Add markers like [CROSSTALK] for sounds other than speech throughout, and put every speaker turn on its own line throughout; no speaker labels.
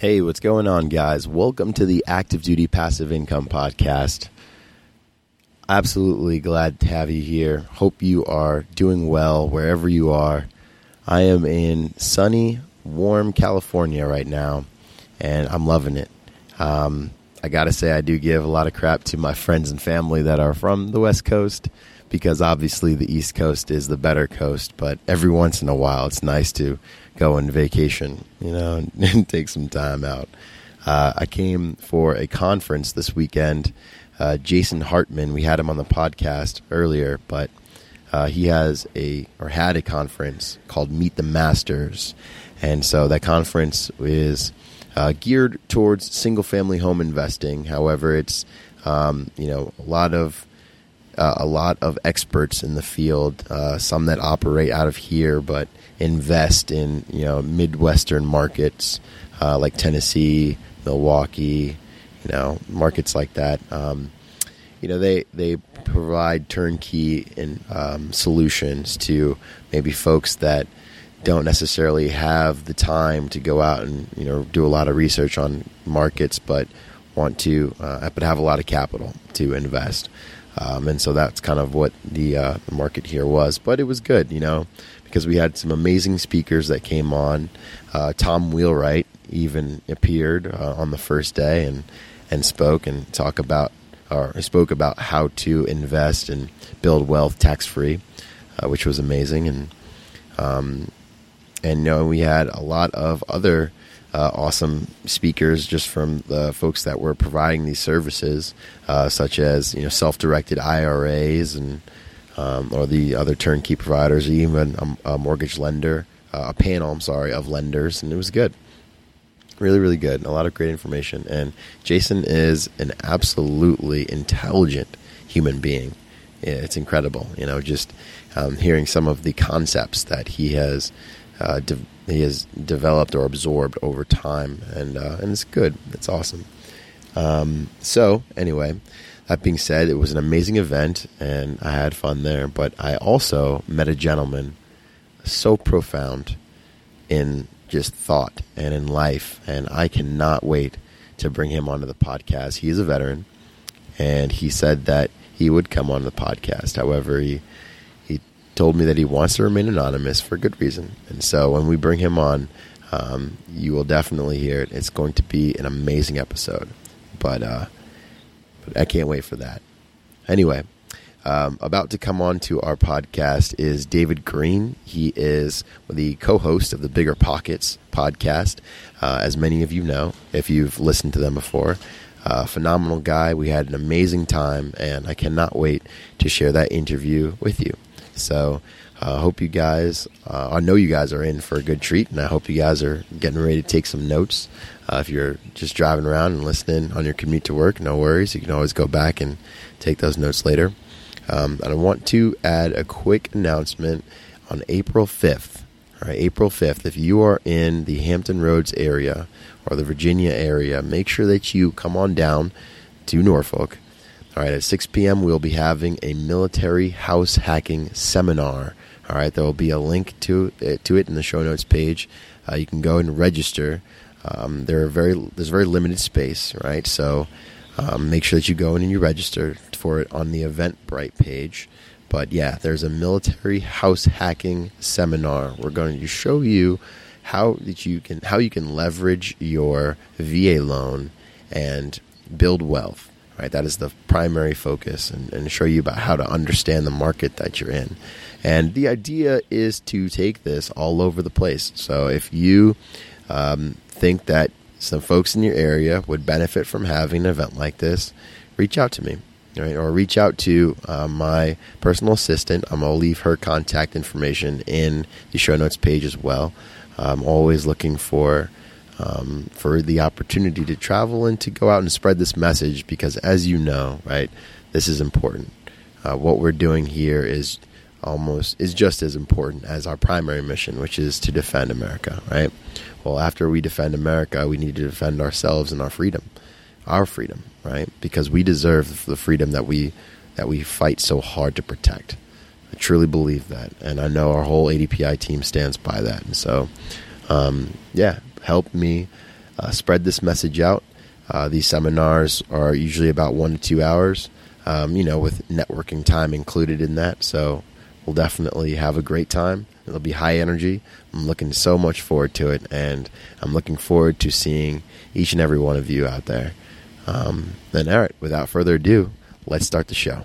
Hey, what's going on, guys? Welcome to the Active Duty Passive Income Podcast. Absolutely glad to have you here. Hope you are doing well wherever you are. I am in sunny, warm California right now, and I'm loving it. Um, I gotta say, I do give a lot of crap to my friends and family that are from the West Coast because obviously the East Coast is the better coast, but every once in a while it's nice to go on vacation, you know, [LAUGHS] and, and take some time out. Uh, I came for a conference this weekend. Uh, Jason Hartman, we had him on the podcast earlier, but uh, he has a or had a conference called Meet the Masters, and so that conference is uh, geared towards single family home investing. However, it's um, you know a lot of uh, a lot of experts in the field, uh, some that operate out of here, but invest in you know midwestern markets uh, like Tennessee, Milwaukee, you know markets like that. Um, you know they they provide turnkey and um, solutions to maybe folks that don't necessarily have the time to go out and you know do a lot of research on markets, but want to uh, but have a lot of capital to invest. Um, and so that's kind of what the, uh, the market here was. But it was good, you know, because we had some amazing speakers that came on. Uh, Tom Wheelwright even appeared uh, on the first day and and spoke and talk about or spoke about how to invest and build wealth tax free, uh, which was amazing. And um, and you know we had a lot of other uh, awesome speakers just from the folks that were providing these services, uh, such as you know self-directed IRAs and um, or the other turnkey providers, even a, a mortgage lender, uh, a panel, I'm sorry, of lenders, and it was good. Really, really good. A lot of great information. And Jason is an absolutely intelligent human being. It's incredible, you know, just um, hearing some of the concepts that he has uh, he has developed or absorbed over time, and uh, and it's good. It's awesome. Um, so anyway, that being said, it was an amazing event and I had fun there. But I also met a gentleman so profound in just thought and in life, and I cannot wait to bring him onto the podcast. He is a veteran, and he said that he would come on the podcast. However, he he told me that he wants to remain anonymous for good reason. And so when we bring him on, um, you will definitely hear it. It's going to be an amazing episode. But uh, I can't wait for that. Anyway, um, about to come on to our podcast is David Greene. He is the co host of the BiggerPockets podcast, uh, as many of you know if you've listened to them before. Uh, phenomenal guy. We had an amazing time, and I cannot wait to share that interview with you. So, I uh, hope you guys, uh, I know you guys are in for a good treat, and I hope you guys are getting ready to take some notes. Uh, if you're just driving around and listening on your commute to work, no worries. You can always go back and take those notes later. Um, and I want to add a quick announcement on April 5th. All right, April 5th, if you are in the Hampton Roads area or the Virginia area, make sure that you come on down to Norfolk. All right, at 6 p.m., we'll be having a military house hacking seminar. All right, there will be a link to it, to it in the show notes page. Uh, you can go and register. Um, there are very there's very limited space, right? So um, make sure that you go in and you register for it on the Eventbrite page. But yeah, there's a military house hacking seminar. We're going to show you how that you can how you can leverage your VA loan and build wealth. Right, that is the primary focus, and, and show you about how to understand the market that you're in. And the idea is to take this all over the place. So if you um, think that some folks in your area would benefit from having an event like this, reach out to me. Right, or reach out to uh, my personal assistant. I'm going to leave her contact information in the show notes page as well. I'm always looking for um, for the opportunity to travel and to go out and spread this message because, as you know, right, this is important. Uh, what we're doing here is almost is just as important as our primary mission, which is to defend America, right? Well, after we defend America, we need to defend ourselves and our freedom, our freedom, right? Because we deserve the freedom that we that we fight so hard to protect. I truly believe that, and I know our whole ADPI team stands by that. And so, um, yeah, help me
uh, spread this message out. Uh, these seminars are usually about one to two hours, um, you know, with networking time included in that. So we'll definitely have a great time. It'll be high energy. I'm looking so much forward to it, and I'm looking forward to seeing each and every one of you out there. Um, then, all right, without further ado, let's start the show.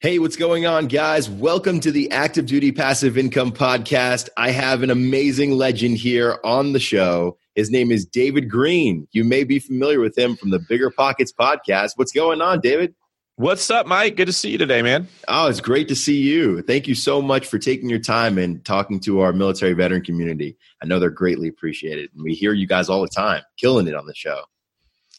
Hey, what's going on, guys? Welcome to the Active Duty Passive Income Podcast. I have an amazing legend here on the show. His name is David Greene. You may be familiar with him from the BiggerPockets podcast. What's going on, David?
What's up, Mike? Good to see you today, man.
Oh, it's great to see you. Thank you so much for taking your time and talking to our military veteran community. I know they're greatly appreciated. And we hear you guys all the time, killing it on the show.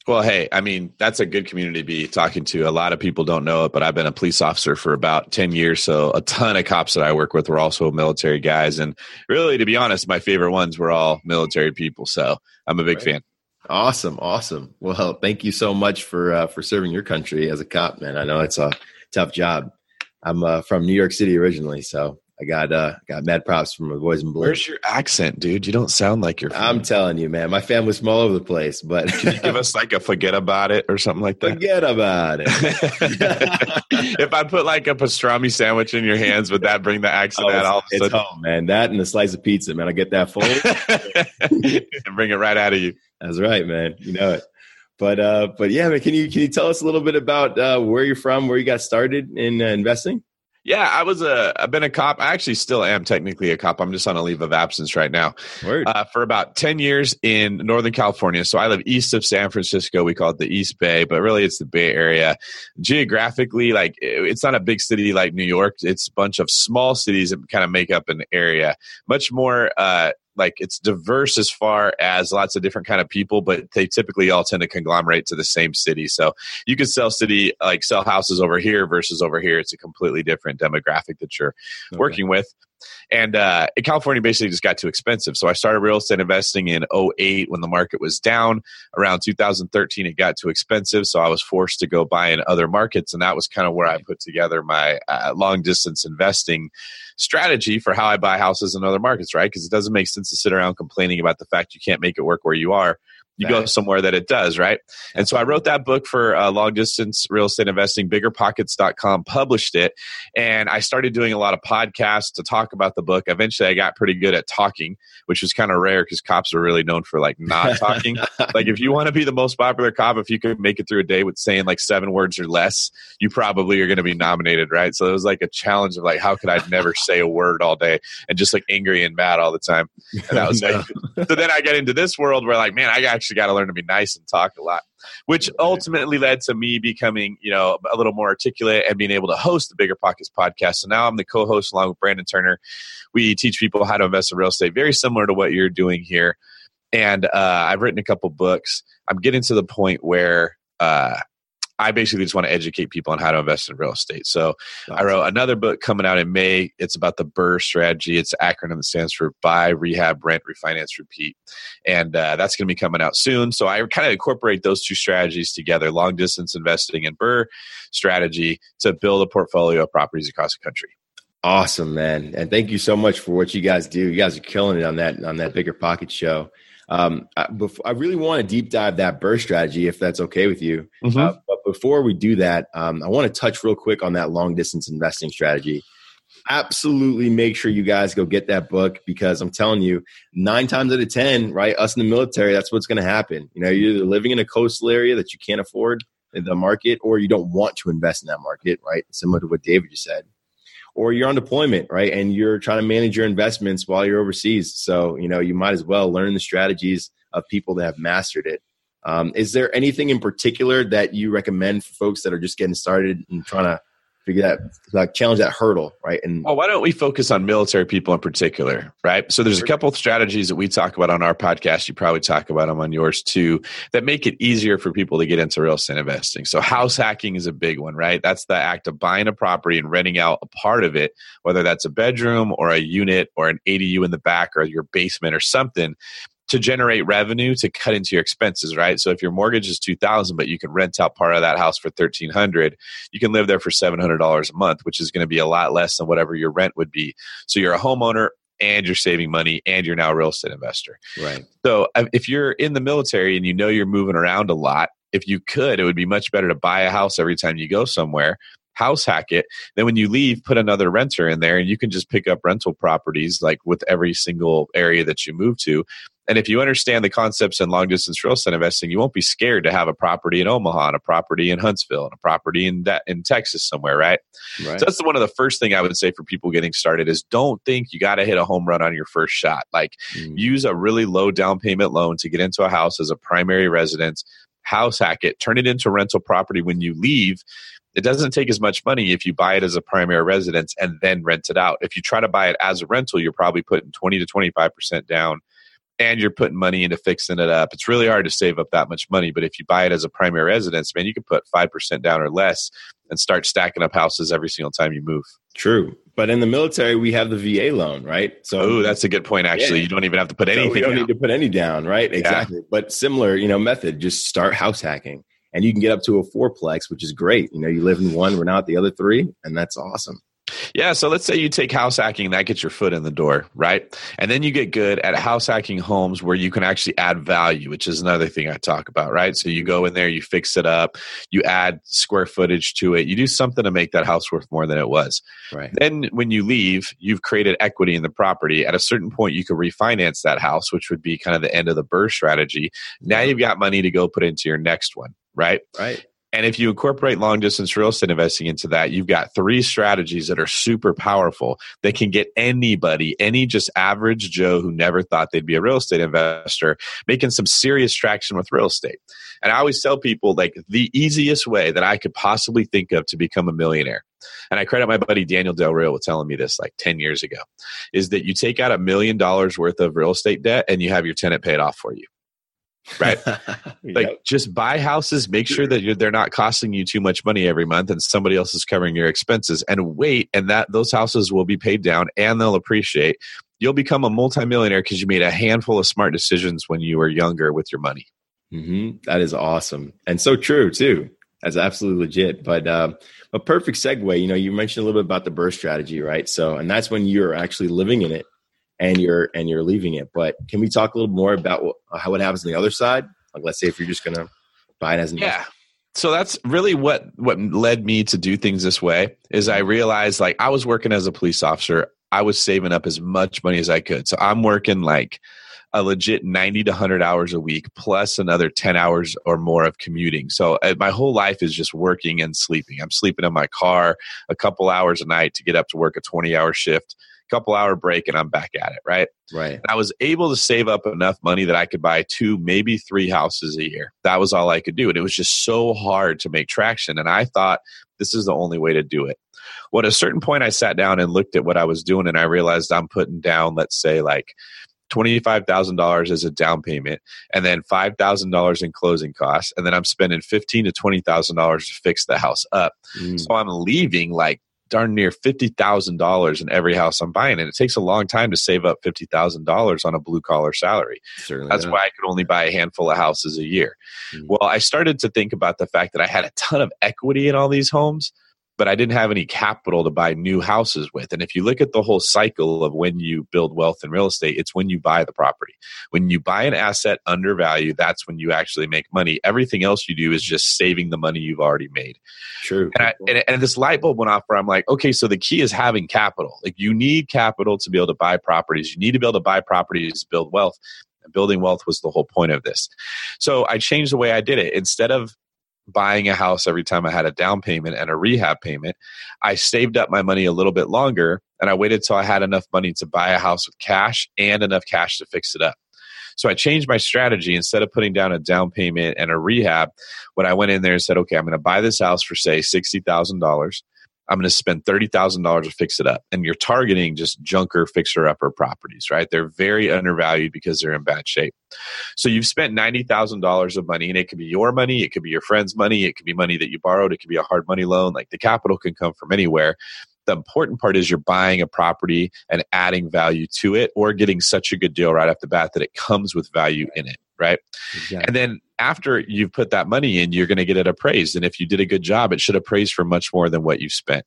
Well, hey, I mean, that's a good community to be talking to. A lot of people don't know it, but I've been a police officer for about 10 years. So a ton of cops that I work with were also military guys. And really, to be honest, my favorite ones were all military people. So I'm a big right. fan.
Awesome. Awesome. Well, thank you so much for, uh, for serving your country as a cop, man. I know it's a tough job. I'm uh, from New York City originally. So I got uh got mad props from my boys in blue.
Where's your accent, dude? You don't sound like you're.
I'm telling you, man. My family's from all over the place, but
can you give us like a forget about it or something like that?
Forget about it. [LAUGHS]
if I put like a pastrami sandwich in your hands, would that bring the accent oh,
out? All it's home, man. That and a slice of pizza, man. I get that full [LAUGHS]
and bring it right out of you.
That's right, man. You know it. But uh, but yeah, man. Can you can you tell us a little bit about uh, where you're from, where you got started in uh, investing?
Yeah, I was a. I've been a cop. I actually still am technically a cop. I'm just on a leave of absence right now. Uh, for about ten years in Northern California. So I live east of San Francisco. We call it the East Bay, but really it's the Bay Area. Geographically, like it's not a big city like New York. It's a bunch of small cities that kind of make up an area. Much more uh, like it's diverse as far as lots of different kind of people but they typically all tend to conglomerate to the same city. So you could sell city like sell houses over here versus over here. It's a completely different demographic that you're okay. working with and uh, California basically just got too expensive. So I started real estate investing in 08 when the market was down. Around 2013, it got too expensive. So I was forced to go buy in other markets. And that was kind of where I put together my uh, long distance investing strategy for how I buy houses in other markets, right? Because it doesn't make sense to sit around complaining about the fact you can't make it work where you are you go somewhere that it does, right? And so I wrote that book for uh, long distance real estate investing. Biggerpockets.com published it. And I started doing a lot of podcasts to talk about the book. Eventually, I got pretty good at talking, which was kind of rare because cops are really known for like not [LAUGHS] talking. like, if you want to be the most popular cop, if you could make it through a day with saying like seven words or less, you probably are going to be nominated, right? So it was like a challenge of like, how could I never say a word all day and just like angry and mad all the time? And that was [LAUGHS] no. like, so then I get into this world where like, man, I actually actually got to learn to be nice and talk a lot, which ultimately led to me becoming, you know, a little more articulate and being able to host the BiggerPockets podcast. So now I'm the co-host along with Brandon Turner. We teach people how to invest in real estate, very similar to what you're doing here. And uh, I've written a couple books. I'm getting to the point where uh, I basically just want to educate people on how to invest in real estate. So I wrote another book coming out in May. It's about the BRRRR strategy. It's an acronym that stands for buy, rehab, rent, refinance, repeat. And uh, that's going to be coming out soon. So I kind of incorporate those two strategies together long distance investing and BRRRR strategy to build a portfolio of properties across the country.
Awesome, man. And thank you so much for what you guys do. You guys are killing it on that on that bigger pocket show. Um, I, before, I really want to deep dive that BRRRR strategy, if that's okay with you. Mm-hmm. Uh, but before we do that, um, I want to touch real quick on that long distance investing strategy. Absolutely make sure you guys go get that book because I'm telling you, nine times out of 10, right, us in the military, that's what's going to happen. You know, you're either living in a coastal area that you can't afford the market or you don't want to invest in that market, right? Similar to what David just said or you're on deployment, right? And you're trying to manage your investments while you're overseas. So, you know, you might as well learn the strategies of people that have mastered it. Um, is there anything in particular that you recommend for folks that are just getting started and trying to figure that like challenge that hurdle right? And
well why don't we focus on military people in particular right? So there's a couple of strategies that we talk about on our podcast. You probably talk about them on yours too that make it easier for people to get into real estate investing. So house hacking is a big one right? That's the act of buying a property and renting out a part of it whether that's a bedroom or a unit or an adu in the back or your basement or something to generate revenue to cut into your expenses, right? So if your mortgage is 2000 but you can rent out part of that house for 1300, you can live there for $700 a month, which is going to be a lot less than whatever your rent would be. So you're a homeowner and you're saving money and you're now a real estate investor.
Right.
So um, if you're in the military and you know you're moving around a lot, if you could, it would be much better to buy a house every time you go somewhere house hack it. Then when you leave, put another renter in there and you can just pick up rental properties like with every single area that you move to. And if you understand the concepts in long distance real estate investing, you won't be scared to have a property in Omaha and a property in Huntsville and a property in de- in Texas somewhere, right? right? So that's one of the first thing I would say for people getting started is don't think you got to hit a home run on your first shot. Like mm. use a really low down payment loan to get into a house as a primary residence, house hack it, turn it into rental property when you leave it doesn't take as much money if you buy it as a primary residence and then rent it out. If you try to buy it as a rental, you're probably putting 20 to 25% down and you're putting money into fixing it up. It's really hard to save up that much money, but if you buy it as a primary residence, man, you can put 5% down or less and start stacking up houses every single time you move.
True. But in the military, we have the VA loan, right?
So, oh, that's a good point. Actually, yeah. you don't even have to put anything. So
we don't
down.
need to put any down, right? Exactly. Yeah. But similar, you know, method. Just start house hacking, and you can get up to a fourplex, which is great. You know, you live in one, we're not the other three, and that's awesome.
Yeah, so let's say you take house hacking, that gets your foot in the door, right? And then you get good at house hacking homes where you can actually add value, which is another thing I talk about, right? So you go in there, you fix it up, you add square footage to it, you do something to make that house worth more than it was.
Right.
Then when you leave, you've created equity in the property. At a certain point, you can refinance that house, which would be kind of the end of the BRRRR strategy. Now you've got money to go put into your next one, right?
Right.
And if you incorporate long distance real estate investing into that, you've got three strategies that are super powerful that can get anybody, any just average Joe who never thought they'd be a real estate investor, making some serious traction with real estate. And I always tell people like the easiest way that I could possibly think of to become a millionaire. And I credit my buddy Daniel Del Rio with telling me this like 10 years ago is that you take out a million dollars worth of real estate debt and you have your tenant paid off for you right? [LAUGHS] like yep. just buy houses, make sure that they're not costing you too much money every month, and somebody else is covering your expenses. And wait, and that those houses will be paid down and they'll appreciate. You'll become a multimillionaire because you made a handful of smart decisions when you were younger with your money.
Mm-hmm. That is awesome and so true too. That's absolutely legit. But uh, a perfect segue. You know, you mentioned a little bit about the BRRRR strategy, right? So, and that's when you're actually living in it and you're and you're leaving it. But can we talk a little more about what, how it happens on the other side? Like, let's say if you're just going to buy it as an
yeah. Investment. So that's really what what led me to do things this way. Is I realized like I was working as a police officer. I was saving up as much money as I could. So I'm working like a legit 90 to 100 hours a week plus another 10 hours or more of commuting. So uh, my whole life is just working and sleeping. I'm sleeping in my car a couple hours a night to get up to work a 20 hour shift couple hour break and I'm back at it, right?
Right. And
I was able to save up enough money that I could buy two, maybe three houses a year. That was all I could do. And it was just so hard to make traction. And I thought this is the only way to do it. Well, at a certain point, I sat down and looked at what I was doing and I realized I'm putting down, let's say, like $25,000 as a down payment and then $5,000 in closing costs. And then I'm spending 15 to $20,000 to fix the house up. Mm. So I'm leaving like darn near $50,000 in every house I'm buying. And it takes a long time to save up $50,000 on a blue collar salary. Certainly That's why I could only buy a handful of houses a year. Mm-hmm. Well, I started to think about the fact that I had a ton of equity in all these homes but I didn't have any capital to buy new houses with. And if you look at the whole cycle of when you build wealth in real estate, it's when you buy the property. When you buy an asset under value, that's when you actually make money. Everything else you do is just saving the money you've already made.
True.
And, I, and, and this light bulb went off where I'm like, okay, so the key is having capital. Like you need capital to be able to buy properties. You need to be able to buy properties to build wealth And building wealth was the whole point of this. So I changed the way I did it. Instead of buying a house every time I had a down payment and a rehab payment. I saved up my money a little bit longer and I waited till I had enough money to buy a house with cash and enough cash to fix it up. So I changed my strategy instead of putting down a down payment and a rehab. When I went in there and said, okay, I'm going to buy this house for say sixty thousand dollars. I'm going to spend $30,000 to fix it up. And you're targeting just junker fixer upper properties, right? They're very undervalued because they're in bad shape. So you've spent $90,000 of money and it could be your money, it could be your friend's money, it could be money that you borrowed, it could be a hard money loan. Like the capital can come from anywhere. The important part is you're buying a property and adding value to it or getting such a good deal right off the bat that it comes with value in it right? Exactly. And then after you've put that money in, you're going to get it appraised. And if you did a good job, it should appraise for much more than what you spent.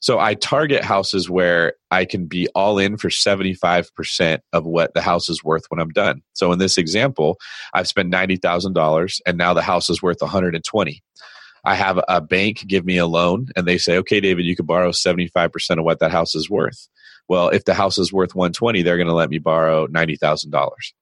So I target houses where I can be all in for 75% of what the house is worth when I'm done. So in this example, I've spent $90,000 and now the house is worth 120. I have a bank give me a loan and they say, "Okay, David, you can borrow 75% of what that house is worth." Well, if the house is worth 120, they're going to let me borrow $90,000.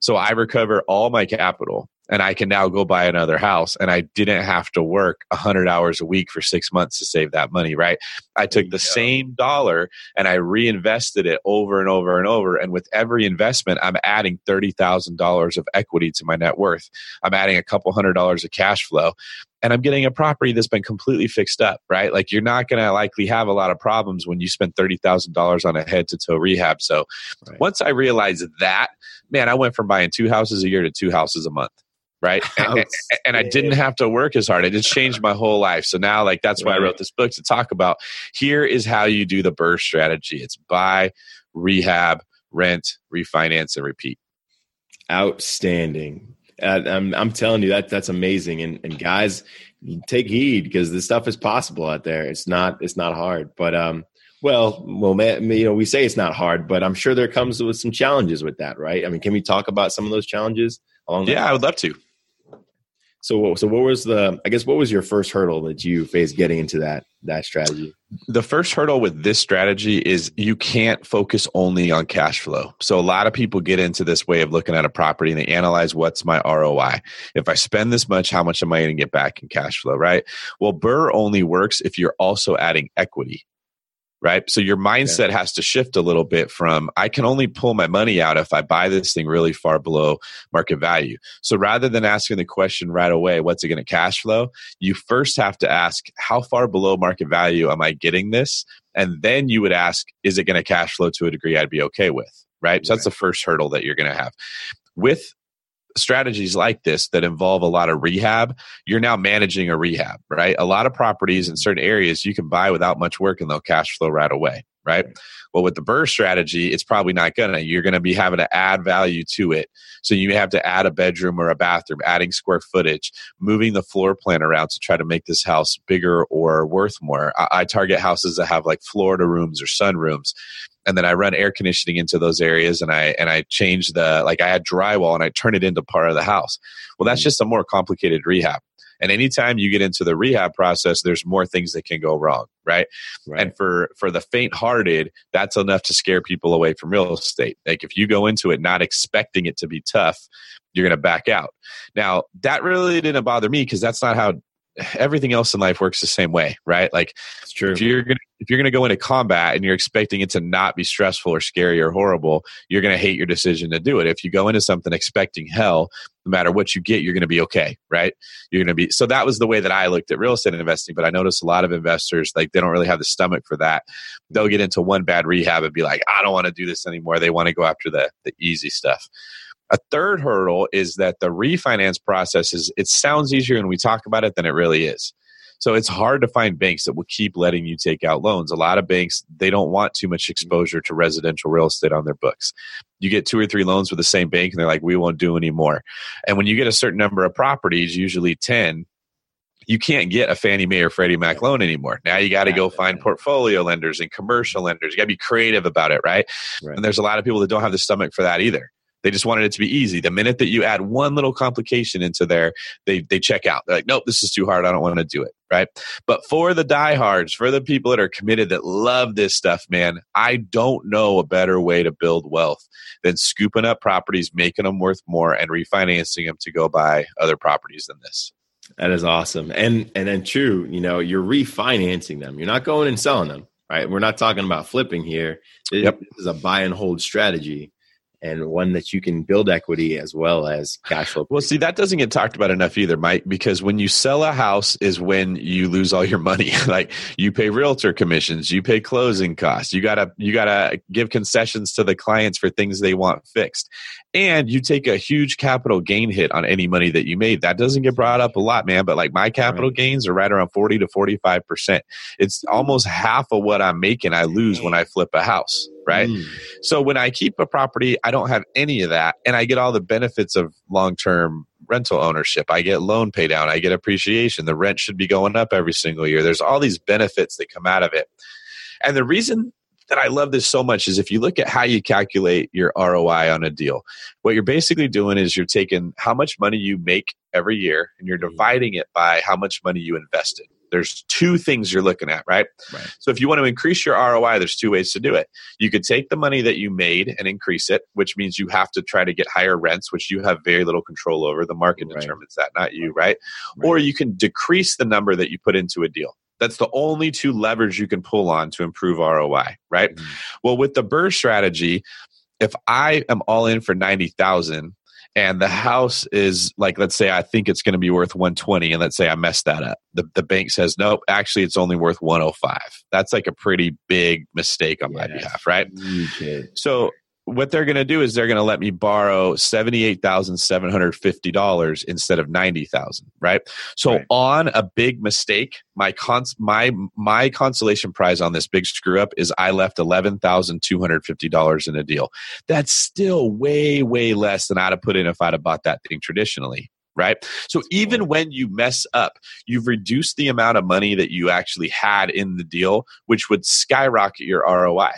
So I recover all my capital and I can now go buy another house and I didn't have to work 100 hours a week for 6 months to save that money, right? I took the same dollar and I reinvested it over and over and over and with every investment I'm adding $30,000 of equity to my net worth. I'm adding a couple hundred dollars of cash flow and I'm getting a property that's been completely fixed up, right? Like you're not going to likely have a lot of problems when you spend $30,000 on a head to toe rehab. So right. once I realized that, man, I went from buying two houses a year to two houses a month. Right. [LAUGHS] and, and, I didn't have to work as hard. It just changed my whole life. So now, like, that's why. I wrote this book to talk about here is how you do the BRRRR strategy it's buy, rehab, rent, refinance, and repeat.
Outstanding. Uh, I'm, I'm telling you that that's amazing. And, and guys, take heed because this stuff is possible out there. It's not it's not hard, but um, well, well, man, you know, we say it's not hard, but I'm sure there comes with some challenges with that, right? I mean, can we talk about some of those challenges
along? The way? Yeah, I would love to.
So, so what was the? I guess what was your first hurdle that you faced getting into that that strategy?
The first hurdle with this strategy is you can't focus only on cash flow. So a lot of people get into this way of looking at a property and they analyze what's my ROI. If I spend this much, how much am I going to get back in cash flow? Right. Well, BRRRR only works if you're also adding equity right? So your mindset yeah. has to shift a little bit from I can only pull my money out if I buy this thing really far below market value. So rather than asking the question right away, what's it going to cash flow? You first have to ask, how far below market value am I getting this? And then you would ask, is it going to cash flow to a degree I'd be okay with? Right. So that's the first hurdle that you're going to have. With strategies like this that involve a lot of rehab, you're now managing a rehab, right? A lot of properties in certain areas you can buy without much work and they'll cash flow right away, right? Well, with the BRRRR strategy, it's probably not gonna. You're gonna be having to add value to it. So you have to add a bedroom or a bathroom, adding square footage, moving the floor plan around to try to make this house bigger or worth more. I, I target houses that have like Florida rooms or sunrooms and then I run air conditioning into those areas and I and I change the like I had drywall and I turn it into part of the house. Well, that's mm. just a more complicated rehab. And anytime you get into the rehab process, there's more things that can go wrong, right? right? And for for the faint-hearted, that's enough to scare people away from real estate. Like if you go into it not expecting it to be tough, you're going to back out. Now, that really didn't bother me because that's not how everything else in life works the same way, right? Like
it's true.
If you're gonna if you're gonna go into combat and you're expecting it to not be stressful or scary or horrible, you're gonna hate your decision to do it. If you go into something expecting hell, no matter what you get, you're gonna be okay, right? You're gonna be so that was the way that I looked at real estate investing. But I noticed a lot of investors like they don't really have the stomach for that. They'll get into one bad rehab and be like, I don't want to do this anymore. They want to go after the the easy stuff. A third hurdle is that the refinance process is it sounds easier when we talk about it than it really is. So it's hard to find banks that will keep letting you take out loans. A lot of banks, they don't want too much mm-hmm. exposure to residential real estate on their books. You get two or three loans with the same bank and they're like, we won't do any more. And when you get a certain number of properties, usually 10, you can't get a Fannie Mae or Freddie Mac loan anymore. Now you got to go find portfolio lenders and commercial lenders. You got to be creative about it, right? right? And there's a lot of people that don't have the stomach for that either. They just wanted it to be easy. The minute that you add one little complication into there, they they check out. They're like, nope, this is too hard. I don't want to do it. Right. But for the diehards, for the people that are committed that love this stuff, man, I don't know a better way to build wealth than scooping up properties, making them worth more, and refinancing them to go buy other properties than this.
That is awesome. And and then true, you know, you're refinancing them. You're not going and selling them, right? We're not talking about flipping here. Yep. This is a buy and hold strategy and one that you can build equity as well as cash flow.
Well, see, that doesn't get talked about enough either, Mike, because when you sell a house is when you lose all your money. [LAUGHS] like you pay realtor commissions, you pay closing costs, you gotta you gotta give concessions to the clients for things they want fixed. And you take a huge capital gain hit on any money that you made. That doesn't get brought up a lot, man. But like my capital right. gains are right around 40 to 45%. It's mm-hmm. almost half of what I'm making I lose when I flip a house right? Mm. So when I keep a property, I don't have any of that, and I get all the benefits of long term rental ownership. I get loan pay down, I get appreciation. The rent should be going up every single year. There's all these benefits that come out of it. And the reason that I love this so much is if you look at how you calculate your ROI on a deal, what you're basically doing is you're taking how much money you make every year and you're mm. dividing it by how much money you invested. There's two things you're looking at, right? right? So if you want to increase your ROI, there's two ways to do it. You could take the money that you made and increase it, which means you have to try to get higher rents, which you have very little control over. The market right. determines that, not you, right? right? Or you can decrease the number that you put into a deal. That's the only two levers you can pull on to improve ROI, right? Mm-hmm. Well, with the BRRRR strategy, if I am all in for 90,000 and the house is like let's say i think it's going to be worth 120 and let's say i messed that up. The, the bank says nope actually it's only worth 105 that's like a pretty big mistake on my behalf right? So what they're going to do is they're going to let me borrow $78,750 instead of 90,000, right? So right. on a big mistake, my cons- my my consolation prize on this big screw up is I left $11,250 in a deal. That's still way way less than I'd have put in if I'd have bought that thing traditionally, right? So even when you mess up, you've reduced the amount of money that you actually had in the deal, which would skyrocket your ROI.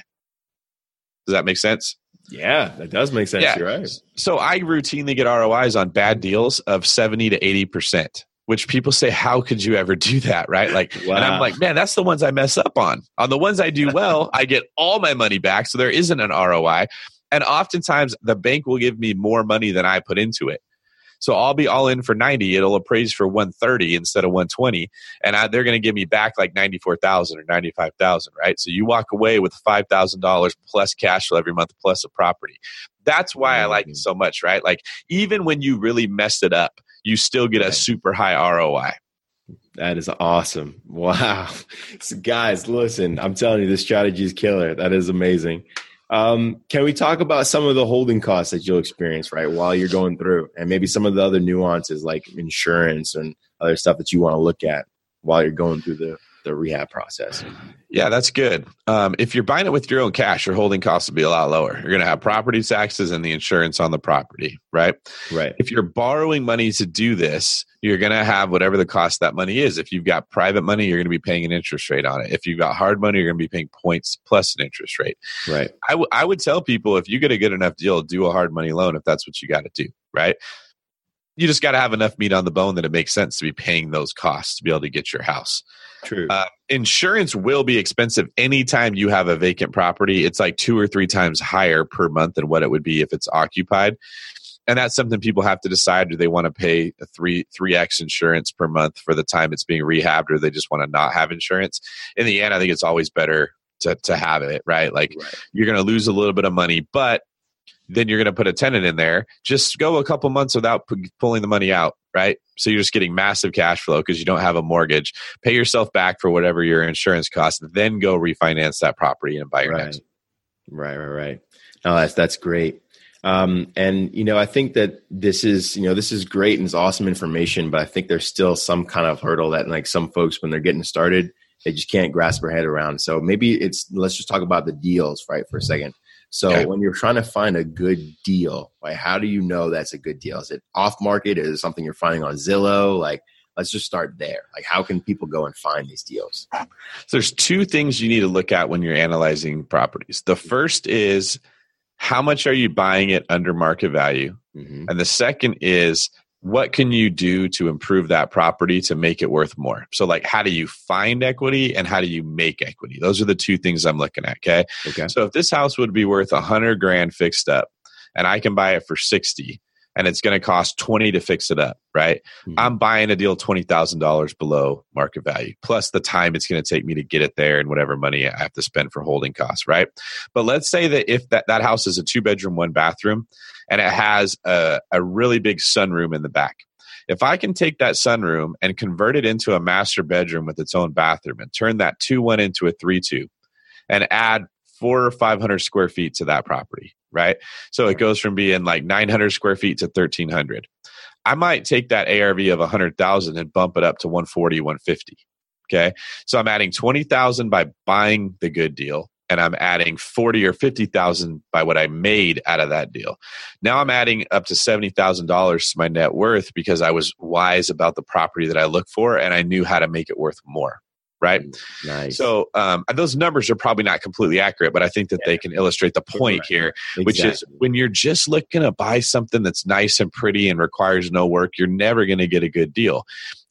Does that make sense?
Yeah, that does make sense. Yeah. You're right.
So I routinely get ROIs on bad deals of 70 to 80%, which people say, how could you ever do that? Right. Like, wow. and I'm like, man, that's the ones I mess up on. On the ones I do [LAUGHS] well, I get all my money back. So there isn't an ROI. And oftentimes the bank will give me more money than I put into it. So I'll be all in for 90. It'll appraise for 130 instead of 120. And I, they're going to give me back like 94,000 or 95,000, right? So you walk away with $5,000 plus cash flow every month plus a property. That's why I like it mm-hmm. so much, right? Like even when you really mess it up, you still get a super high ROI.
That is awesome. [LAUGHS] Wow. So guys, listen, I'm telling you, this strategy is killer. That is amazing. Um, can we talk about some of the holding costs that you'll experience, right, while you're going through, and maybe some of the other nuances like insurance and other stuff that you want to look at while you're going through the the rehab process.
Yeah, that's good. Um, if you're buying it with your own cash, your holding costs will be a lot lower. You're going to have property taxes and the insurance on the property, right?
Right.
If you're borrowing money to do this, you're going to have whatever the cost that money is. If you've got private money, you're going to be paying an interest rate on it. If you've got hard money, you're going to be paying points plus an interest rate.
Right.
I, w- I would tell people if you get a good enough deal, do a hard money loan if that's what you got to do, right? you just got to have enough meat on the bone that it makes sense to be paying those costs to be able to get your house.
True. Uh,
insurance will be expensive anytime you have a vacant property. It's like two or three times higher per month than what it would be if it's occupied. And that's something people have to decide: do they want to pay a three three x insurance per month for the time it's being rehabbed, or they just want to not have insurance? In the end, I think it's always better to to have it, right? Like right. you're going to lose a little bit of money, but then you're going to put a tenant in there. Just go a couple months without p- pulling the money out, right? So you're just getting massive cash flow because you don't have a mortgage. Pay yourself back for whatever your insurance costs, then go refinance that property and buy your
right.
next.
Right, right, right. No, that's that's great. Um, and you know, I think that this is you know this is great and it's awesome information, but I think there's still some kind of hurdle that like some folks when they're getting started, they just can't grasp their head around. So maybe it's let's just talk about the deals, right, for a second. So okay. when you're trying to find a good deal, like how do you know that's a good deal? Is it off market? Is it something you're finding on Zillow? Like let's just start there. Like how can people go and find these deals? So
there's two things you need to look at when you're analyzing properties. The first is how much are you buying it under market value? Mm-hmm. And the second is what can you do to improve that property to make it worth more so like how do you find equity and how do you make equity those are the two things i'm looking at okay
okay
so if this house would be worth a hundred grand fixed up and i can buy it for 60 and it's going to cost 20 to fix it up, right? Mm-hmm. I'm buying a deal $20,000 below market value, plus the time it's going to take me to get it there and whatever money I have to spend for holding costs, right? But let's say that if that, that house is a two bedroom, one bathroom, and it has a, a really big sunroom in the back. If I can take that sunroom and convert it into a master bedroom with its own bathroom and turn that 2 1 into a 3 2 and add four or 500 square feet to that property, right? So it goes from being like 900 square feet to 1300. I might take that ARV of 100,000 and bump it up to 140, 150. Okay. So I'm adding 20,000 by buying the good deal and I'm adding 40 or 50,000 by what I made out of that deal. Now I'm adding up to $70,000 to my net worth because I was wise about the property that I look for and I knew how to make it worth more right?
Nice.
So um, those numbers are probably not completely accurate, but I think that yeah. they can illustrate the point here, exactly. which is when you're just looking to buy something that's nice and pretty and requires no work, you're never going to get a good deal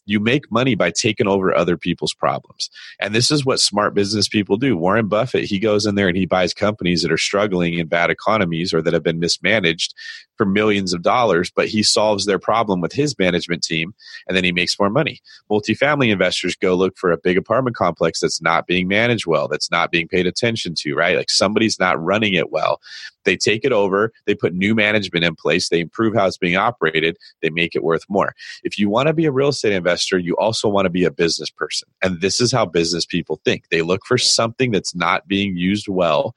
you make money by taking over other people's problems. And this is what smart business people do. Warren Buffett, he goes in there and he buys companies that are struggling in bad economies or that have been mismanaged for millions of dollars, but he solves their problem with his management team and then he makes more money. Multifamily investors go look for a big apartment complex that's not being managed well, that's not being paid attention to, right? Like somebody's not running it well. They take it over, they put new management in place, they improve how it's being operated, they make it worth more. If you want to be a real estate investor, you also want to be a business person. And this is how business people think. They look for something that's not being used well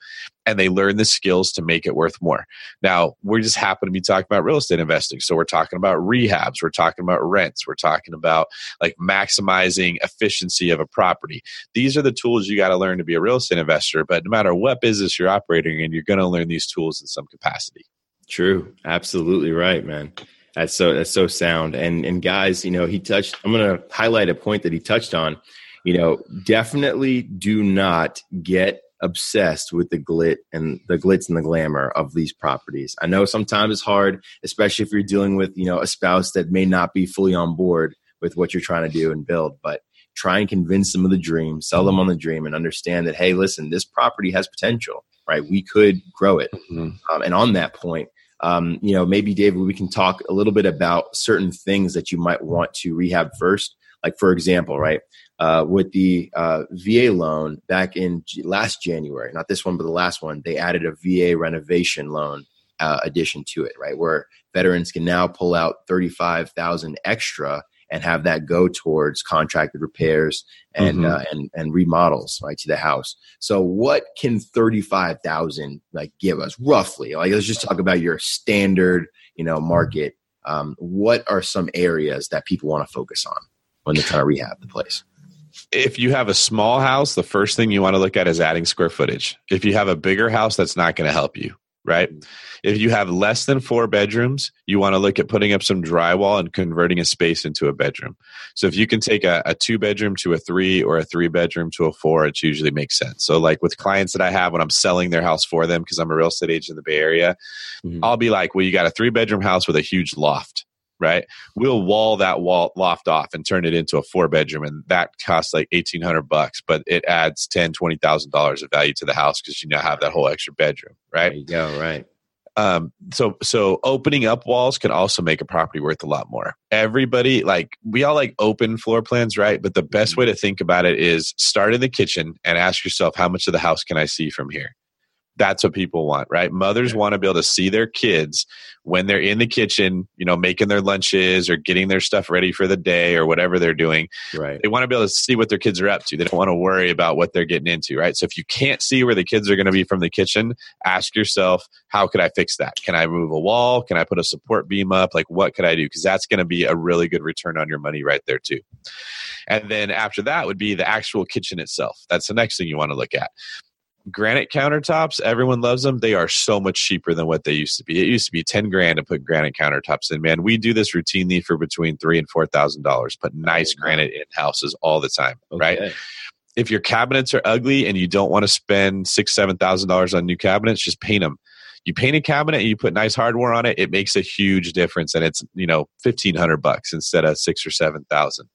and they learn the skills to make it worth more. Now, we just happen to be talking about real estate investing. So we're talking about rehabs, we're talking about rents, we're talking about like maximizing efficiency of a property. These are the tools you got to learn to be a real estate investor. But no matter what business you're operating in, you're going to learn these tools in some capacity.
True. Absolutely right, man. That's so that's so sound. And and guys, you know, he touched I'm gonna highlight a point that he touched on. You know, definitely do not get obsessed with the glit and the glitz and the glamour of these properties. I know sometimes it's hard, especially if you're dealing with, you know, a spouse that may not be fully on board with what you're trying to do and build, but try and convince them of the dream, sell them on the dream and understand that, hey, listen, this property has potential, right? We could grow it. Mm-hmm. Um, and on that point, um, you know, maybe David, we can talk a little bit about certain things that you might want to rehab first. Like, for example, right, uh, with the uh, VA loan back in G- last January, not this one, but the last one, they added a VA renovation loan uh, addition to it, right? Where veterans can now pull out 35,000 extra and have that go towards contracted repairs and mm-hmm. uh, and and remodels right to the house. So what can thirty five thousand like give us roughly? Like let's just talk about your standard you know market. Um, what are some areas that people want to focus on when they're trying to rehab the place?
If you have a small house, the first thing you want to look at is adding square footage. If you have a bigger house, that's not going to help you, right? If you have less than four bedrooms, you want to look at putting up some drywall and converting a space into a bedroom. So if you can take a, a two bedroom to a three or a three bedroom to a four, it usually makes sense. So like with clients that I have when I'm selling their house for them, because I'm a real estate agent in the Bay Area, mm-hmm. I'll be like, well, you got a three bedroom house with a huge loft right? We'll wall that wall loft off and turn it into a four bedroom, and that costs like eighteen hundred bucks, but it adds ten, twenty thousand dollars of value to the house because you now have that whole extra bedroom, right?
There you go, right.
Um, so so opening up walls can also make a property worth a lot more. Everybody like we all like open floor plans, right? But the best mm-hmm. way to think about it is start in the kitchen and ask yourself how much of the house can I see from here? That's what people want, right? Mothers want to be able to see their kids when they're in the kitchen, you know, making their lunches or getting their stuff ready for the day or whatever they're doing.
Right.
They want to be able to see what their kids are up to. They don't want to worry about what they're getting into, right? So if you can't see where the kids are going to be from the kitchen, ask yourself, how could I fix that? Can I move a wall? Can I put a support beam up? Like what could I do? Because that's going to be a really good return on your money right there too. And then after that would be the actual kitchen itself. That's the next thing you want to look at granite countertops everyone loves them. They are so much cheaper than what they used to be. It used to be 10 grand to put granite countertops in man. We do this routinely for between three and four thousand dollars put oh, nice oh, granite in houses all the time okay. right if your cabinets are ugly and you don't want to spend six seven thousand dollars on new cabinets just paint them You paint a cabinet and you put nice hardware on it, it makes a huge difference, and it's you know fifteen hundred bucks instead of six or seven thousand.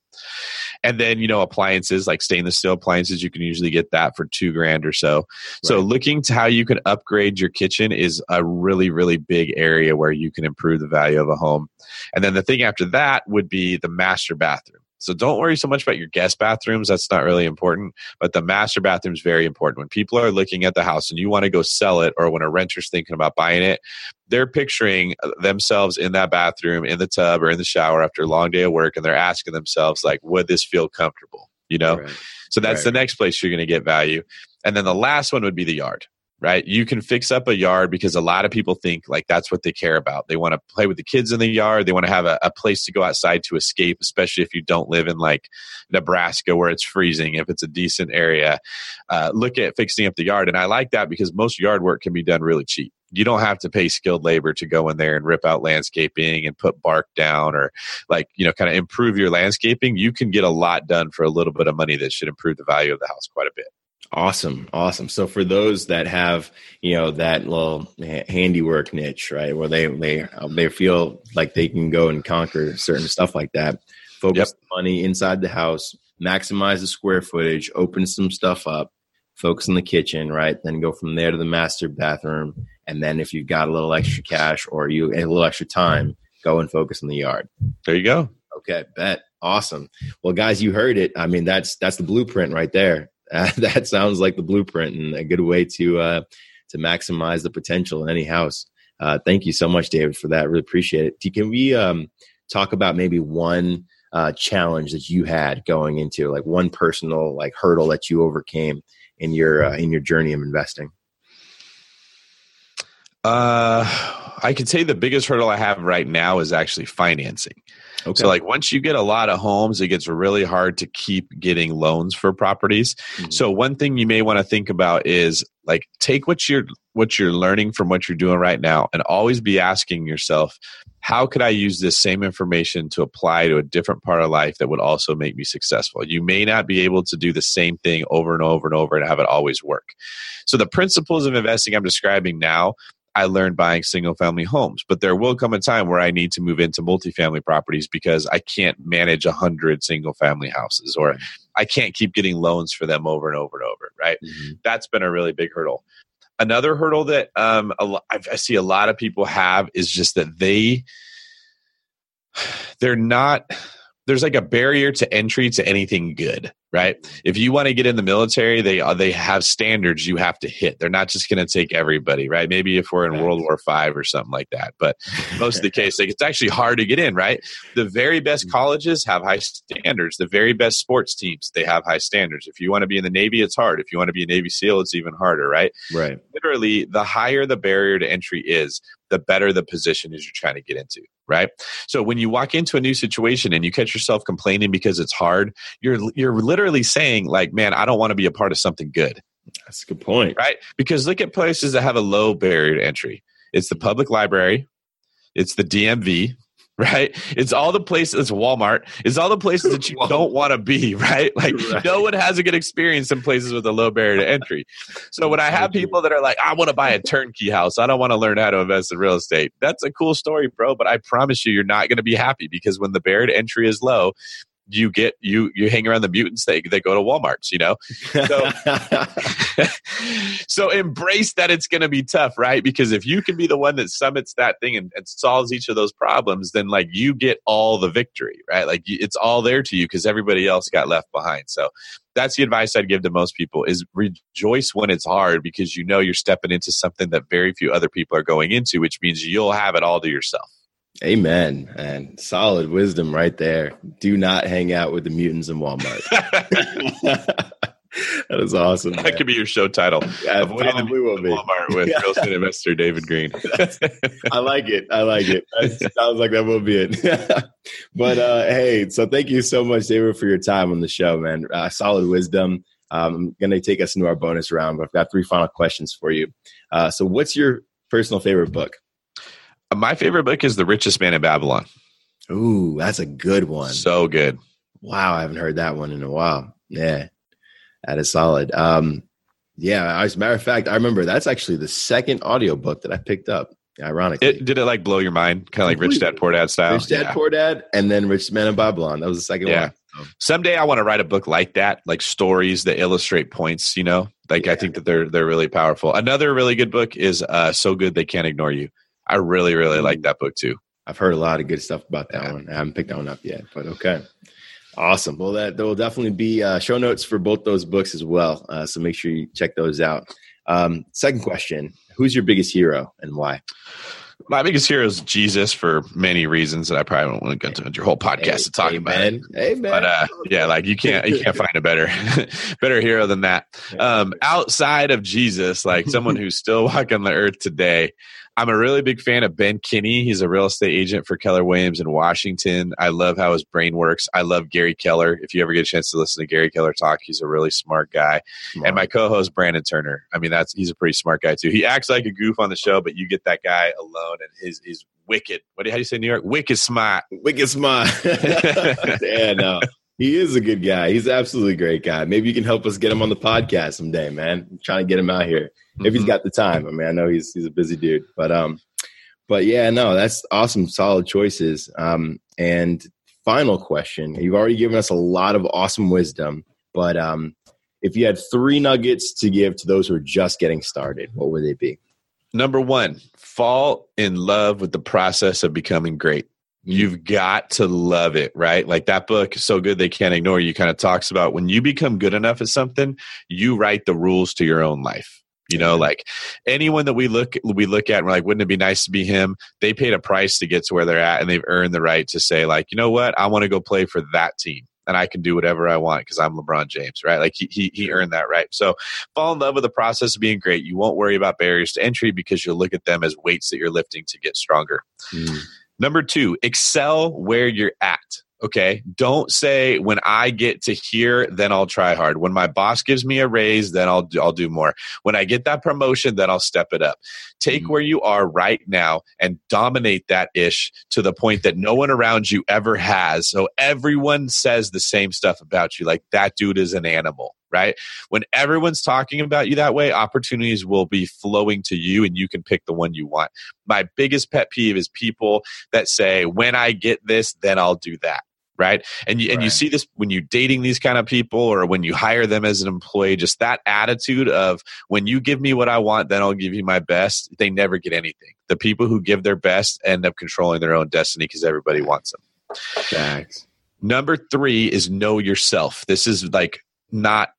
And then, you know, appliances like stainless steel appliances, you can usually get that for two grand or so. Right. So, looking to how you can upgrade your kitchen is a really, really big area where you can improve the value of a home. And then the thing after that would be the master bathroom. So don't worry so much about your guest bathrooms. That's not really important. But the master bathroom is very important. When people are looking at the house and you want to go sell it, or when a renter's thinking about buying it, they're picturing uh, themselves in that bathroom, in the tub, or in the shower after a long day of work, and they're asking themselves, like, would this feel comfortable? You know? Right. So that's right. the next place you're going to get value. And then the last one would be the yard right? You can fix up a yard because a lot of people think like that's what they care about. They want to play with the kids in the yard. They want to have a, a, place to go outside to escape, especially if you don't live in like Nebraska where it's freezing. If it's a decent area, uh, look at fixing up the yard. And I like that because most yard work can be done really cheap. You don't have to pay skilled labor to go in there and rip out landscaping and put bark down or like, you know, kind of improve your landscaping. You can get a lot done for a little bit of money that should improve the value of the house quite a bit.
Awesome, awesome. So for those that have, you know, that little handiwork niche, right, where they they um, they feel like they can go and conquer certain stuff like that, focus yep. money inside the house, maximize the square footage, open some stuff up, focus on the kitchen, right? Then go from there to the master bathroom, and then if you've got a little extra cash or you a little extra time, go and focus on the yard.
There you go.
Okay, bet. Awesome. Well, guys, you heard it. I mean, that's that's the blueprint right there. Uh, [LAUGHS] that sounds like the blueprint and a good way to uh, to maximize the potential in any house. Uh, thank you so much, David, for that. Really appreciate it. Can we um, talk about maybe one uh, challenge that you had going into, like one personal like hurdle that you overcame in your uh, in your journey of investing?
Uh, I can say the biggest hurdle I have right now is actually financing. Okay. So, like, once you get a lot of homes, it gets really hard to keep getting loans for properties. Mm-hmm. So, one thing you may want to think about is like take what you're what you're learning from what you're doing right now, and always be asking yourself, how could I use this same information to apply to a different part of life that would also make me successful? You may not be able to do the same thing over and over and over and have it always work. So, the principles of investing I'm describing now I learned buying single family homes. But there will come a time where I need to move into multifamily properties because I can't manage a hundred single family houses or I can't keep getting loans for them over and over and over. Right. Mm-hmm. That's been a really big hurdle. Another hurdle that um, I see a lot of people have is just that they [SIGHS] they're not there's like a barrier to entry to anything good right? If you want to get in the military they uh, they have standards you have to hit. They're not just going to take everybody right? Maybe if we're in world war five or something like that but most of the [LAUGHS] case like it's actually hard to get in right? The very best mm-hmm. colleges have high standards. The very best sports teams they have high standards. If you want to be in the navy it's hard. If you want to be a navy seal it's even harder right?
Right.
Literally the higher the barrier to entry is the better the position is you're trying to get into right? So when you walk into a new situation and you catch yourself complaining because it's hard you're you're literally saying like man i don't want to be a part of something good.
That's a good point.
Right? Because look at places that have a low barrier to entry. It's the mm. public library. It's the dmv [LAUGHS] right? It's all the places, it's Walmart, it's all the places that you [LAUGHS] don't want to be, [LAUGHS] right? Like right. no one has a good experience in places with a low barrier to entry. So when I have people that are like, I want to buy a turnkey house, I don't want to learn how to invest in real estate, that's a cool story, bro. But I promise you, you're not going to be happy because when the barrier to entry is low, you get you you hang around the mutants they they go to walmarts you know? So [LAUGHS] [LAUGHS] so embrace that it's going to be tough right? Because if you can be the one that summits that thing and, and, solves each of those problems then like you get all the victory right? Like it's all there to you because everybody else got left behind. So that's the advice i'd give to most people is rejoice when it's hard because you know you're stepping into something that very few other people are going into which means you'll have it all to yourself
Amen. And solid wisdom right there. Do not hang out with the mutants in Walmart. [LAUGHS] [LAUGHS] that is awesome.
That man. could be your show title. Yeah, Avoiding the will be. Walmart with [LAUGHS] real estate investor David Greene.
I like it. I like it. That sounds like that will be it. but uh, hey, so thank you so much, David, for your time on the show, man. Uh, solid wisdom. Um, I'm going to take us into our bonus round, but I've got three final questions for you. Uh, so, what's your personal favorite book?
My favorite book is The Richest Man in Babylon.
Ooh, that's a good one.
So good.
Wow, I haven't heard that one in a while. Yeah, that is solid. Um,
Yeah, as a matter of fact, I remember that's actually the second audiobook that I picked up. Ironically,
it, did it like blow your mind, kind of like Rich Dad Poor Dad style?
Rich Dad yeah. Poor Dad, and then Rich Man in Babylon. That was the second yeah.
one. Someday I want to write a book like that, like stories that illustrate points. You know, like yeah. I think that they're they're really powerful. Another really good book is uh, "So Good They Can't Ignore You." I really really like mm. that book too.
I've heard a lot of good stuff about that yeah. one. I haven't picked that one up yet, but okay. Awesome. Well, that there will definitely be uh, show notes for both those books as well. Uh, so make sure you check those out. Um, second question: Who's your biggest hero and why?
My biggest hero is Jesus for many reasons that I probably don't want to go into your whole podcast hey, to talk amen. about. Amen. But uh, yeah, like you can't you can't find a better [LAUGHS] better hero than that. Um, outside of Jesus, like someone who's still walking the earth today, I'm a really big fan of Ben Kinney. He's a real estate agent for Keller Williams in Washington. I love how his brain works. I love Gary Keller. If you ever get a chance to listen to Gary Keller talk, he's a really smart guy. Wow. And my co-host Brandon Turner. I mean, that's he's a pretty smart guy too. He acts like a goof on the show, but you get that guy alone, and his he's wicked. What do how do you say New York? Wicked smart.
Wicked smart. [LAUGHS] yeah, no. [LAUGHS] He is a good guy. He's absolutely great guy. Maybe you can help us get him on the podcast someday, man. I'm trying to get him out here if mm-hmm. he's got the time. I mean, I know he's he's a busy dude, but um, but yeah, no, that's awesome, solid choices. Um, and final question: You've already given us a lot of awesome wisdom, but um, if you had three nuggets to give to those who are just getting started, what would they be?
Number one, fall in love with the process of becoming great. You've got to love it, right? Like that book, So Good They Can't Ignore You, kind of talks about when you become good enough at something, you write the rules to your own life. You know, like anyone that we look we look at, and we're like, wouldn't it be nice to be him? They paid a price to get to where they're at, and they've earned the right to say, like, you know what, I want to go play for that team and I can do whatever I want because I'm LeBron James, right? Like he, he, he earned that right. So fall in love with the process of being great. You won't worry about barriers to entry because you'll look at them as weights that you're lifting to get stronger. Mm. Number two, excel where you're at. Okay. Don't say when I get to here, then I'll try hard. When my boss gives me a raise, then I'll do, I'll do more. When I get that promotion, then I'll step it up. Take mm-hmm. where you are right now and dominate that ish to the point that no one around you ever has. So everyone says the same stuff about you. Like that dude is an animal right? When everyone's talking about you that way, opportunities will be flowing to you and you can pick the one you want. My biggest pet peeve is people that say, when I get this, then I'll do that right and you, right. and you see this when you're dating these kind of people or when you hire them as an employee just that attitude of when you give me what i want then i'll give you my best they never get anything the people who give their best end up controlling their own destiny because everybody wants them
Thanks.
number three is know yourself this is like not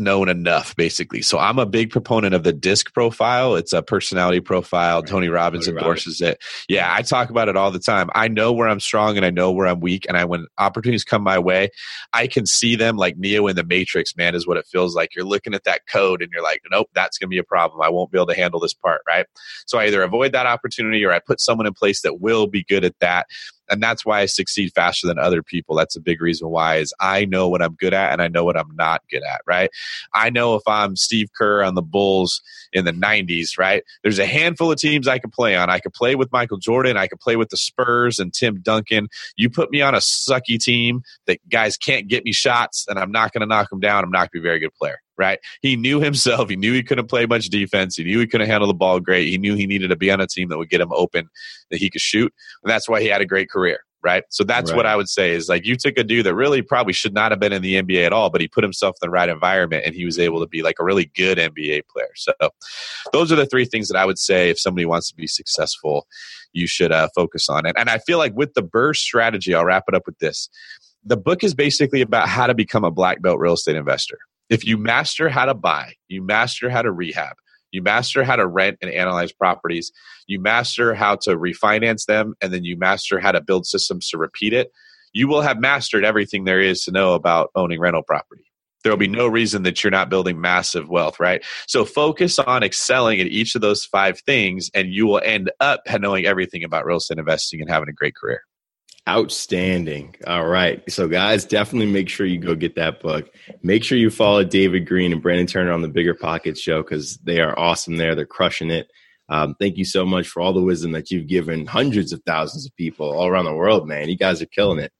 known enough basically. So i'm a big proponent of the disc profile. It's a personality profile. Right. tony robbins tony endorses Robbins. it. Yeah i talk about it all the time. I know where i'm strong and i know where i'm weak and i when opportunities come my way i can see them like neo in the matrix man is what it feels like. You're looking at that code and you're like nope that's going to be a problem. I won't be able to handle this part right? So i either avoid that opportunity or i put someone in place that will be good at that and that's why I succeed faster than other people. That's a big reason why is I know what I'm good at and I know what I'm not good at, right? I know if I'm Steve Kerr on the Bulls in the 90s, right? There's a handful of teams I can play on. I could play with Michael Jordan, I could play with the Spurs and Tim Duncan. You put me on a sucky team that guys can't get me shots and I'm not going to knock them down. I'm not going to be a very good player right? He knew himself. He knew he couldn't play much defense. He knew he couldn't handle the ball great. He knew he needed to be on a team that would get him open, that he could shoot. And that's why he had a great career, right? So that's right. what I would say is like you took a dude that really probably should not have been in the NBA at all, but he put himself in the right environment and he was able to be like a really good NBA player. So those are the three things that I would say if somebody wants to be successful, you should uh, focus on it. And I feel like with the BRRRR strategy, I'll wrap it up with this. The book is basically about how to become a black belt real estate investor if you master how to buy, you master how to rehab, you master how to rent and analyze properties, you master how to refinance them, and then you master how to build systems to repeat it, you will have mastered everything there is to know about owning rental property. There will be no reason that you're not building massive wealth, right? So focus on excelling at each of those five things, and you will end up knowing everything about real estate investing and having a great career.
Outstanding. All right. So, guys, definitely make sure you go get that book. Make sure you follow David Greene and Brandon Turner on the BiggerPockets show because they are awesome there. They're crushing it. Um, thank you so much for all the wisdom that you've given hundreds of thousands of people all around the world, man. You guys are killing it.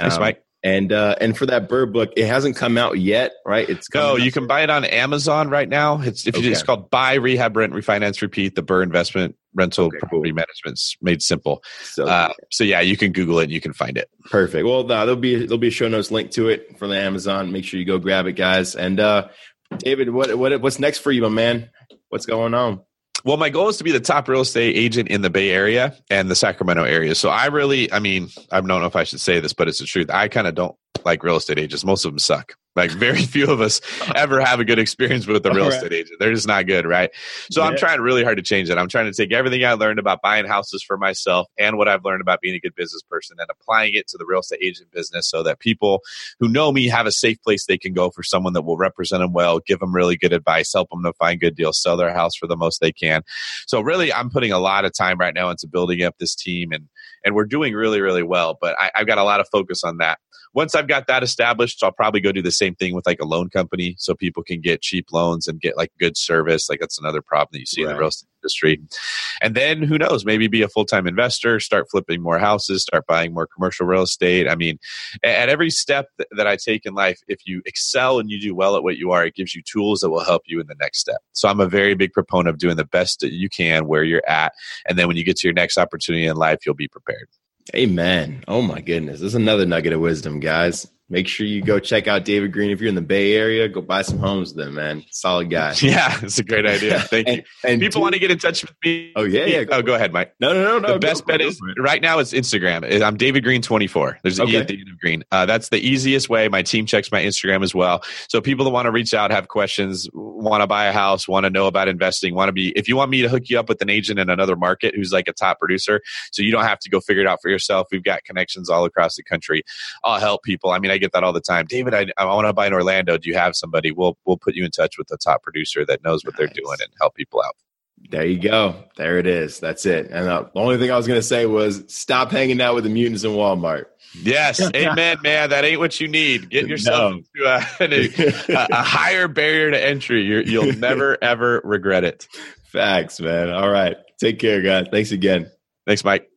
Um, Thanks, Mike.
And uh, and for that BRRRR book, it hasn't come out yet, right? It's
no, you can buy it on Amazon right now. It's if okay. you, it's called Buy, Rehab, Rent, Refinance, Repeat: The BRRRR Investment Rental okay, Property cool. Management's Made Simple. So, uh, so yeah, you can Google it and you can find it.
Perfect. Well, uh, there'll be there'll be a show notes link to it from the Amazon. Make sure you go grab it, guys. And uh, David, what what what's next for you, my man? What's going on?
Well, my goal is to be the top real estate agent in the Bay Area and the Sacramento area. So I really, I mean, I don't know if I should say this, but it's the truth. I kind of don't like real estate agents. Most of them suck. Like very [LAUGHS] few of us ever have a good experience with a real right. estate agent. They're just not good, right? So yeah. I'm trying really hard to change that. I'm trying to take everything I learned about buying houses for myself and what I've learned about being a good business person and applying it to the real estate agent business so that people who know me have a safe place they can go for someone that will represent them well, give them really good advice, help them to find good deals, sell their house for the most they can. So really, I'm putting a lot of time right now into building up this team and and we're doing really, really well. But I, I've got a lot of focus on that once I've got that established, I'll probably go do the same thing with like a loan company so people can get cheap loans and get like good service. Like that's another problem that you see right. in the real estate industry. And then who knows, maybe be a full time investor, start flipping more houses, start buying more commercial real estate. I mean, at every step that I take in life, if you excel and you do well at what you are, it gives you tools that will help you in the next step. So I'm a very big proponent of doing the best that you can where you're at. And then when you get to your next opportunity in life, you'll be prepared.
Amen. Oh my goodness. This is another nugget of wisdom, guys make sure you go check out David Greene. If you're in the Bay Area, go buy some homes with him, man. Solid guy. [LAUGHS]
Yeah, it's a great idea. [LAUGHS] Thank and, you. And people want to get in touch with me.
Oh yeah, yeah.
Go oh, go ahead, Mike.
No, no, no, no.
The best bet is right now it's Instagram. I'm David Green 24. There's an okay. E at the end of Green. Uh, that's the easiest way. My team checks my Instagram as well. So people that want to reach out, have questions, want to buy a house, want to know about investing, want to be. If you want me to hook you up with an agent in another market who's like a top producer, so you don't have to go figure it out for yourself. We've got connections all across the country. I'll help people. I mean, I get that all the time. David David, I, I want to buy in Orlando. Do you have somebody? We'll we'll put you in touch with the top producer that knows what nice. they're doing and help people out.
There you go. There it is. That's it. And uh, the only thing I was going to say was stop hanging out with the mutants in Walmart.
Yes, [LAUGHS] amen, man. That ain't what you need. Get yourself no. to [LAUGHS] a, a, a, higher barrier to entry. you will [LAUGHS] never ever regret it.
Facts, man. All right, take care, guys. Thanks again.
Thanks, Mike.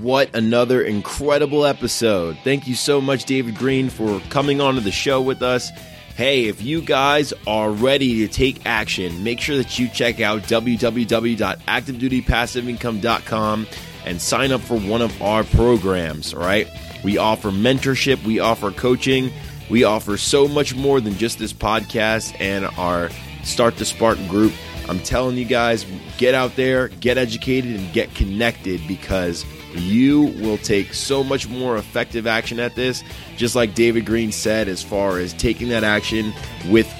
What another incredible episode. Thank you so much, David Greene, for coming on to the show with us. Hey, if you guys are ready to take action, make sure that you check out www.activedutypassiveincome.com and sign up for one of our programs, all right? We offer mentorship, we offer coaching, we offer so much more than just this podcast and our Start the Spartan group. I'm telling you guys, get out there, get educated, and get connected because you will take so much more effective action at this. Just like David Greene said, as far as taking that action with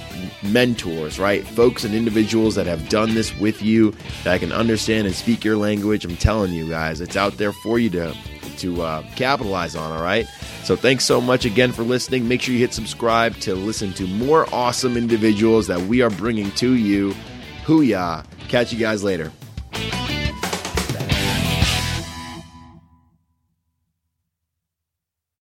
mentors, right? Folks and individuals that have done this with you that can understand and speak your language. I'm telling you guys, it's out there for you to to uh, capitalize on. All right. So thanks so much again for listening. Make sure you hit subscribe to listen to more awesome individuals that we are bringing to you. Hooyah! Catch you guys later.